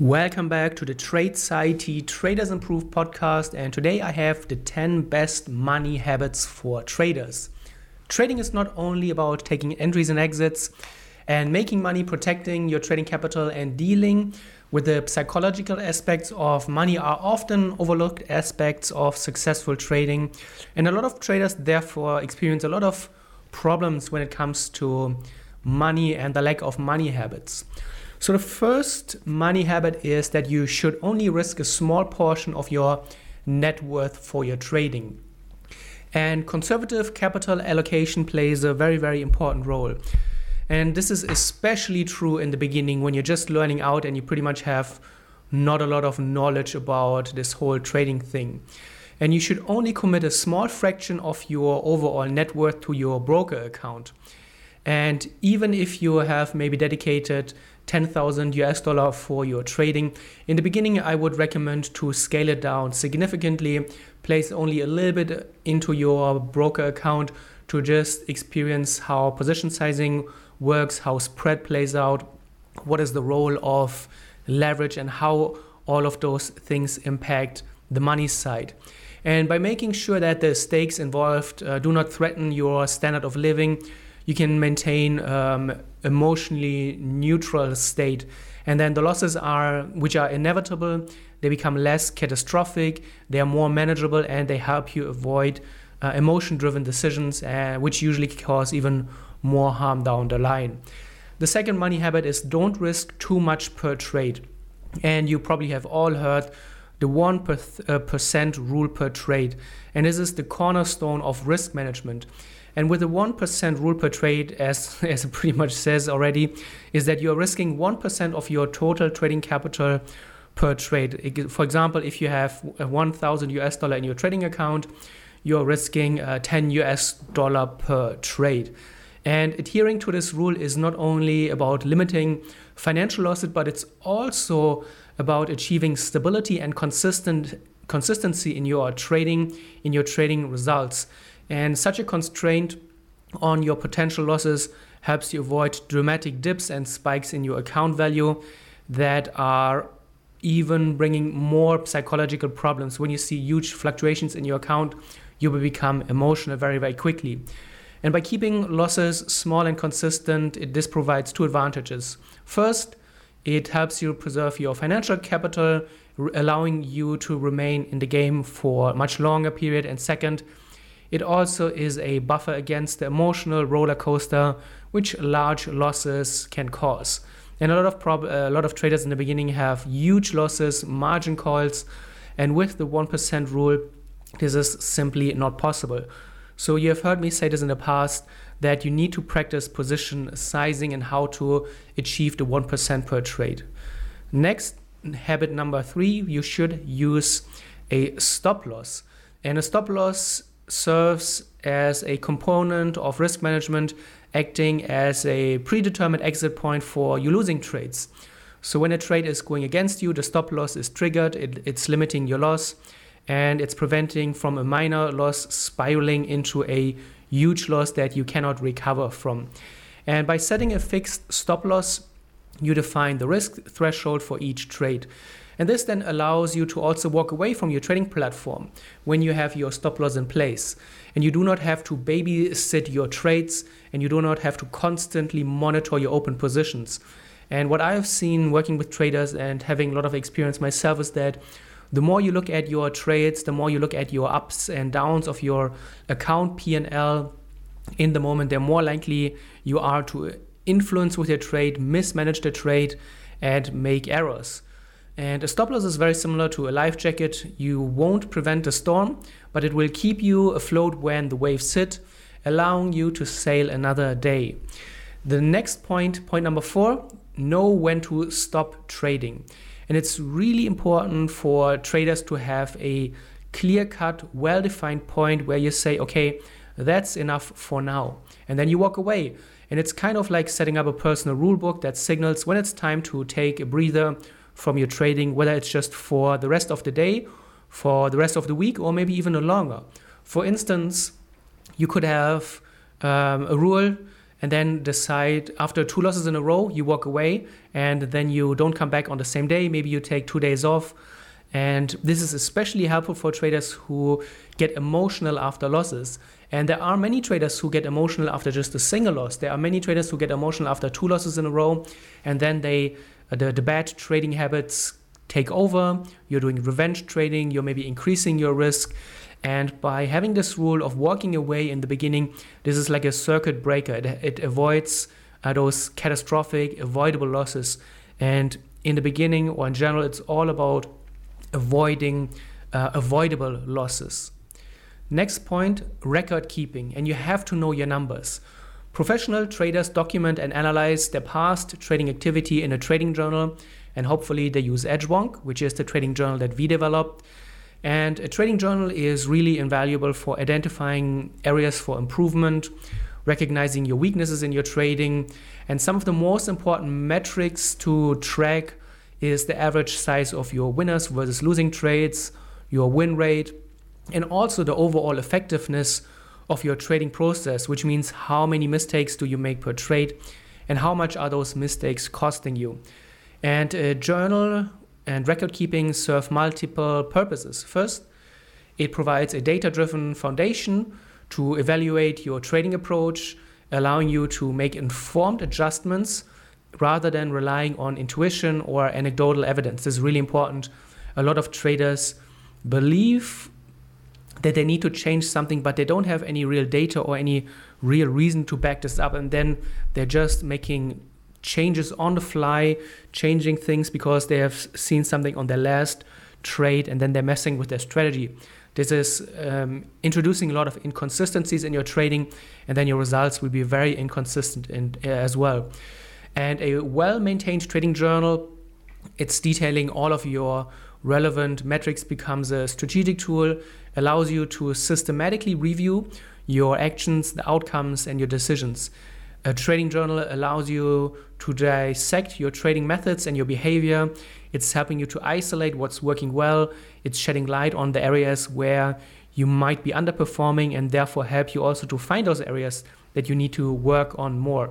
Welcome back to the Tradeciety Traders Improve podcast. And today I have the 10 best money habits for traders. Trading is not only about taking entries and exits and making money, protecting your trading capital, and dealing with the psychological aspects of money are often overlooked aspects of successful trading. And a lot of traders, therefore, experience a lot of problems when it comes to money and the lack of money habits. So, the first money habit is that you should only risk a small portion of your net worth for your trading. And conservative capital allocation plays a very, very important role. And this is especially true in the beginning when you're just learning out and you pretty much have not a lot of knowledge about this whole trading thing. And you should only commit a small fraction of your overall net worth to your broker account. And even if you have maybe dedicated 10,000 US dollar for your trading, in the beginning I would recommend to scale it down significantly, place only a little bit into your broker account to just experience how position sizing works, how spread plays out, what is the role of leverage and how all of those things impact the money side. And by making sure that the stakes involved uh, do not threaten your standard of living, you can maintain um, emotionally neutral state. And then the losses are which are inevitable they become less catastrophic they are more manageable and they help you avoid uh, emotion driven decisions uh, which usually cause even more harm down the line. The second money habit is don't risk too much per trade. And you probably have all heard the 1% uh, rule per trade. And this is the cornerstone of risk management and with the 1% rule per trade, as, as it pretty much says already, is that you're risking 1% of your total trading capital per trade. For example, if you have 1,000 US dollar in your trading account, you're risking uh, 10 US dollar per trade. And adhering to this rule is not only about limiting financial losses, but it's also about achieving stability and consistent consistency in your trading, in your trading results. And such a constraint on your potential losses helps you avoid dramatic dips and spikes in your account value that are even bringing more psychological problems. When you see huge fluctuations in your account, you will become emotional very, very quickly. And by keeping losses small and consistent, it, this provides two advantages. First, it helps you preserve your financial capital, allowing you to remain in the game for a much longer period. And second, it also is a buffer against the emotional roller coaster which large losses can cause. And a lot of prob- a lot of traders in the beginning have huge losses, margin calls, and with the 1% rule, this is simply not possible. So you have heard me say this in the past that you need to practice position sizing and how to achieve the 1% per trade. Next, habit number 3, you should use a stop loss. And a stop loss serves as a component of risk management, acting as a predetermined exit point for you losing trades. So when a trade is going against you, the stop loss is triggered, it, it's limiting your loss, and it's preventing from a minor loss spiraling into a huge loss that you cannot recover from. And by setting a fixed stop loss, you define the risk threshold for each trade. And this then allows you to also walk away from your trading platform when you have your stop loss in place. And you do not have to babysit your trades and you do not have to constantly monitor your open positions. And what I have seen working with traders and having a lot of experience myself is that the more you look at your trades, the more you look at your ups and downs of your account P&L in the moment, the more likely you are to influence with your trade, mismanage the trade, and make errors. And a stop loss is very similar to a life jacket. You won't prevent a storm, but it will keep you afloat when the waves hit, allowing you to sail another day. The next point, point number four, know when to stop trading. And it's really important for traders to have a clear cut, well defined point where you say, okay, that's enough for now. And then you walk away. And it's kind of like setting up a personal rule book that signals when it's time to take a breather from your trading, whether it's just for the rest of the day, for the rest of the week, or maybe even longer. For instance, you could have um, a rule and then decide after two losses in a row, you walk away and then you don't come back on the same day. Maybe you take two days off. And this is especially helpful for traders who get emotional after losses. And there are many traders who get emotional after just a single loss. There are many traders who get emotional after two losses in a row, and then they the, the bad trading habits take over. You're doing revenge trading. You're maybe increasing your risk. And by having this rule of walking away in the beginning, this is like a circuit breaker. It, it avoids uh, those catastrophic, avoidable losses. And in the beginning, or in general, it's all about avoiding uh, avoidable losses. Next point record keeping. And you have to know your numbers. Professional traders document and analyze their past trading activity in a trading journal, and hopefully they use Edgewonk, which is the trading journal that we developed. And a trading journal is really invaluable for identifying areas for improvement, recognizing your weaknesses in your trading. And some of the most important metrics to track is the average size of your winners versus losing trades, your win rate, and also the overall effectiveness of your trading process, which means how many mistakes do you make per trade and how much are those mistakes costing you. And a journal and record keeping serve multiple purposes. First, it provides a data driven foundation to evaluate your trading approach, allowing you to make informed adjustments rather than relying on intuition or anecdotal evidence. This is really important. A lot of traders believe that they need to change something, but they don't have any real data or any real reason to back this up. And then they're just making changes on the fly, changing things because they have seen something on their last trade and then they're messing with their strategy. This is um, introducing a lot of inconsistencies in your trading, and then your results will be very inconsistent in, uh, as well. And a well maintained trading journal, it's detailing all of your relevant metrics, becomes a strategic tool, allows you to systematically review your actions, the outcomes, and your decisions. A trading journal allows you to dissect your trading methods and your behavior. It's helping you to isolate what's working well. It's shedding light on the areas where you might be underperforming and therefore help you also to find those areas that you need to work on more.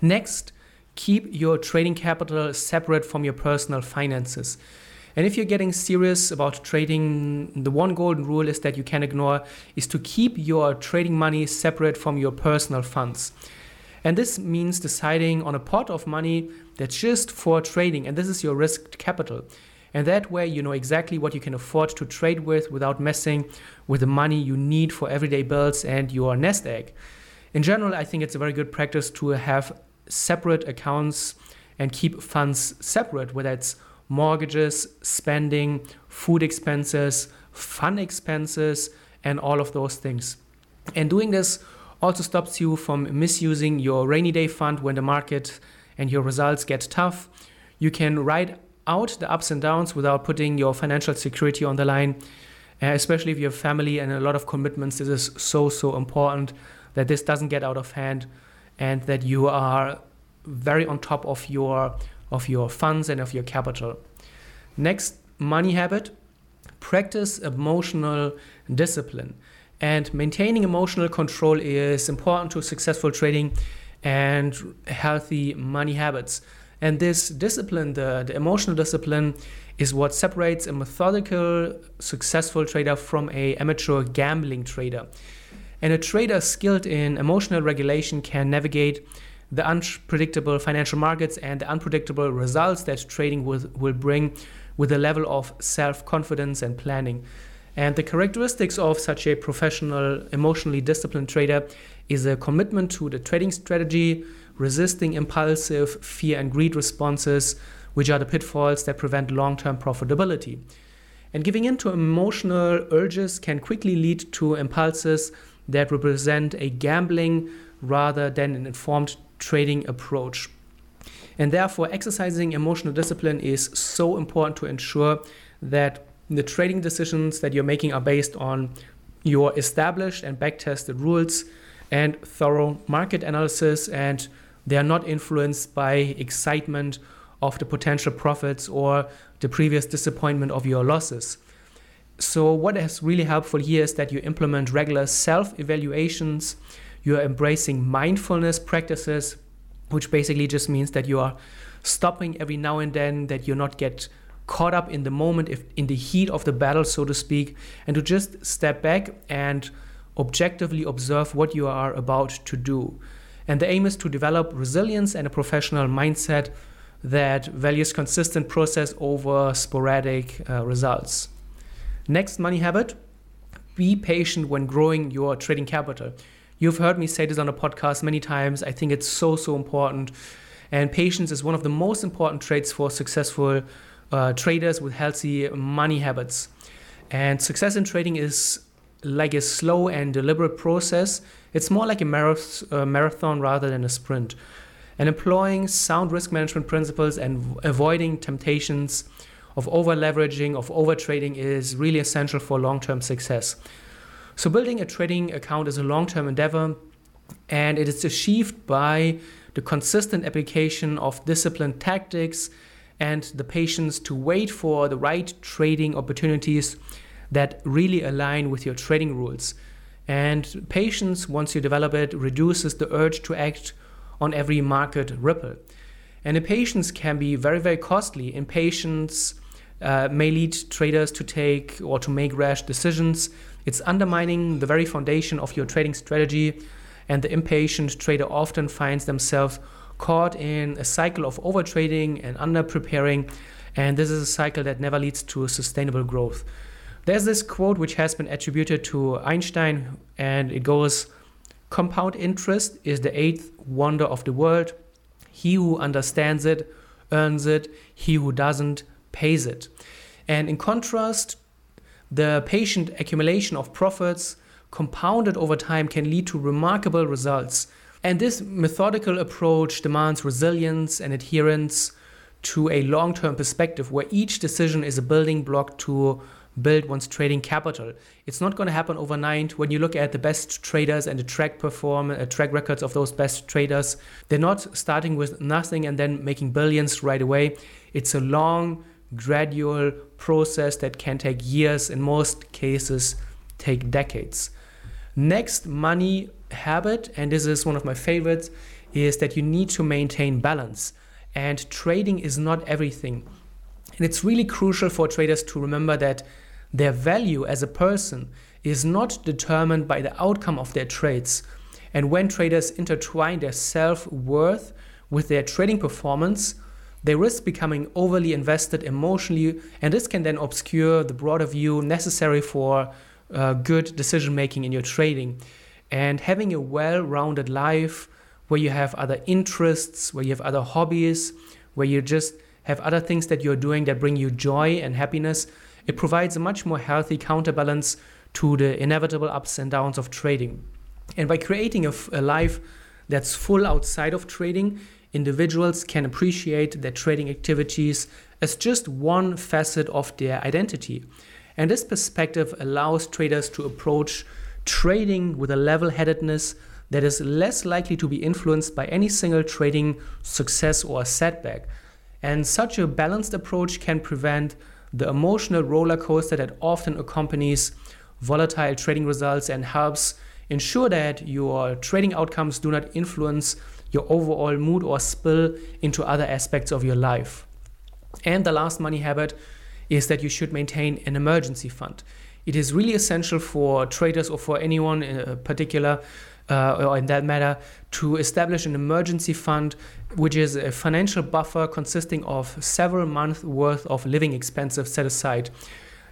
Next, keep your trading capital separate from your personal finances. And if you're getting serious about trading, the one golden rule is that you can ignore is to keep your trading money separate from your personal funds. And this means deciding on a pot of money that's just for trading, and this is your risk capital. And that way, you know exactly what you can afford to trade with without messing with the money you need for everyday bills and your nest egg. In general, I think it's a very good practice to have separate accounts and keep funds separate, whether it's mortgages, spending, food expenses, fun expenses, and all of those things. And doing this also stops you from misusing your rainy day fund when the market and your results get tough. You can ride out the ups and downs without putting your financial security on the line. Uh, especially if you have family and a lot of commitments, this is so, so important that this doesn't get out of hand and that you are very on top of your of your funds and of your capital. Next, money habit practice emotional discipline. And maintaining emotional control is important to successful trading and healthy money habits. And this discipline, the, the emotional discipline, is what separates a methodical, successful trader from a amateur gambling trader. And a trader skilled in emotional regulation can navigate the unpredictable financial markets and the unpredictable results that trading will, will bring with a level of self confidence and planning. And the characteristics of such a professional, emotionally disciplined trader is a commitment to the trading strategy, resisting impulsive fear and greed responses, which are the pitfalls that prevent long term profitability. And giving in to emotional urges can quickly lead to impulses that represent a gambling rather than an informed trading approach. And therefore, exercising emotional discipline is so important to ensure that the trading decisions that you're making are based on your established and back-tested rules and thorough market analysis and they are not influenced by excitement of the potential profits or the previous disappointment of your losses. So, what is really helpful here is that you implement regular self evaluations you're embracing mindfulness practices, which basically just means that you are stopping every now and then, that you're not get caught up in the moment, if in the heat of the battle, so to speak, and to just step back and objectively observe what you are about to do. And the aim is to develop resilience and a professional mindset that values consistent process over sporadic uh, results. Next money habit be patient when growing your trading capital. You've heard me say this on a podcast many times. I think it's so, so important. And patience is one of the most important traits for successful uh, traders with healthy money habits. And success in trading is like a slow and deliberate process. It's more like a marathon rather than a sprint. And employing sound risk management principles and avoiding temptations of over leveraging, of over trading is really essential for long term success. So, building a trading account is a long term endeavor and it is achieved by the consistent application of disciplined tactics and the patience to wait for the right trading opportunities that really align with your trading rules. And patience, once you develop it, reduces the urge to act on every market ripple. And impatience can be very, very costly. Impatience uh, may lead traders to take or to make rash decisions. It's undermining the very foundation of your trading strategy. And the impatient trader often finds themselves caught in a cycle of overtrading and underpreparing. And this is a cycle that never leads to sustainable growth. There's this quote which has been attributed to Einstein, and it goes Compound interest is the eighth wonder of the world. He who understands it earns it, he who doesn't pays it. And in contrast, the patient accumulation of profits compounded over time can lead to remarkable results. And this methodical approach demands resilience and adherence to a long term perspective where each decision is a building block to build one's trading capital. It's not going to happen overnight. When you look at the best traders and the track perform uh, track records of those best traders, they're not starting with nothing and then making billions right away. It's a long, gradual process that can take years, in most cases, take decades. Next money habit, and this is one of my favorites, is that you need to maintain balance. And trading is not everything. And it's really crucial for traders to remember that their value as a person is not determined by the outcome of their trades. And when traders intertwine their self worth with their trading performance, they risk becoming overly invested emotionally, and this can then obscure the broader view necessary for uh, good decision making in your trading. And having a well rounded life where you have other interests, where you have other hobbies, where you just have other things that you're doing that bring you joy and happiness, it provides a much more healthy counterbalance to the inevitable ups and downs of trading. And by creating a, a life that's full outside of trading, individuals can appreciate their trading activities as just one facet of their identity. And this perspective allows traders to approach trading with a level headedness that is less likely to be influenced by any single trading success or setback. And such a balanced approach can prevent the emotional roller coaster that often accompanies volatile trading results and helps ensure that your trading outcomes do not influence your overall mood or spill into other aspects of your life. And the last money habit is that you should maintain an emergency fund. It is really essential for traders or for anyone in particular uh, or in that matter, to establish an emergency fund, which is a financial buffer consisting of several months worth of living expenses set aside.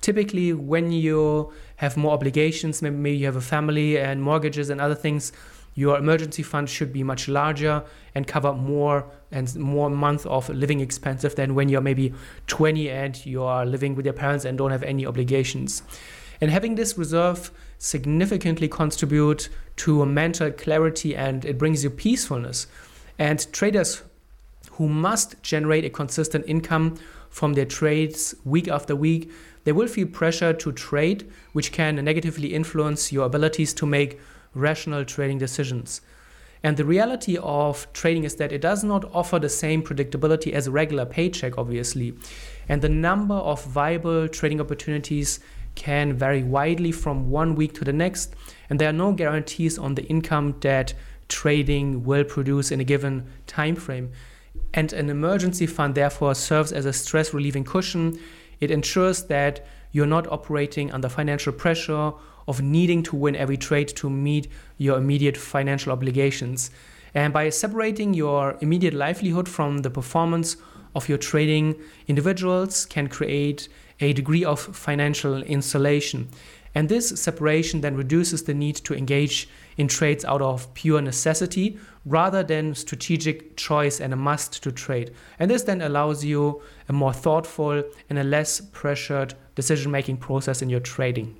Typically, when you have more obligations, maybe you have a family and mortgages and other things, your emergency fund should be much larger and cover more and more months of living expenses than when you're maybe 20 and you are living with your parents and don't have any obligations. And having this reserve significantly contribute to mental clarity and it brings you peacefulness. And traders who must generate a consistent income from their trades week after week, they will feel pressure to trade, which can negatively influence your abilities to make rational trading decisions. And the reality of trading is that it does not offer the same predictability as a regular paycheck, obviously. And the number of viable trading opportunities can vary widely from one week to the next, and there are no guarantees on the income that trading will produce in a given time frame. And an emergency fund therefore serves as a stress relieving cushion. It ensures that you're not operating under financial pressure of needing to win every trade to meet your immediate financial obligations. And by separating your immediate livelihood from the performance of your trading, individuals can create a degree of financial insulation. And this separation then reduces the need to engage in trades out of pure necessity rather than strategic choice and a must to trade. And this then allows you a more thoughtful and a less pressured decision making process in your trading.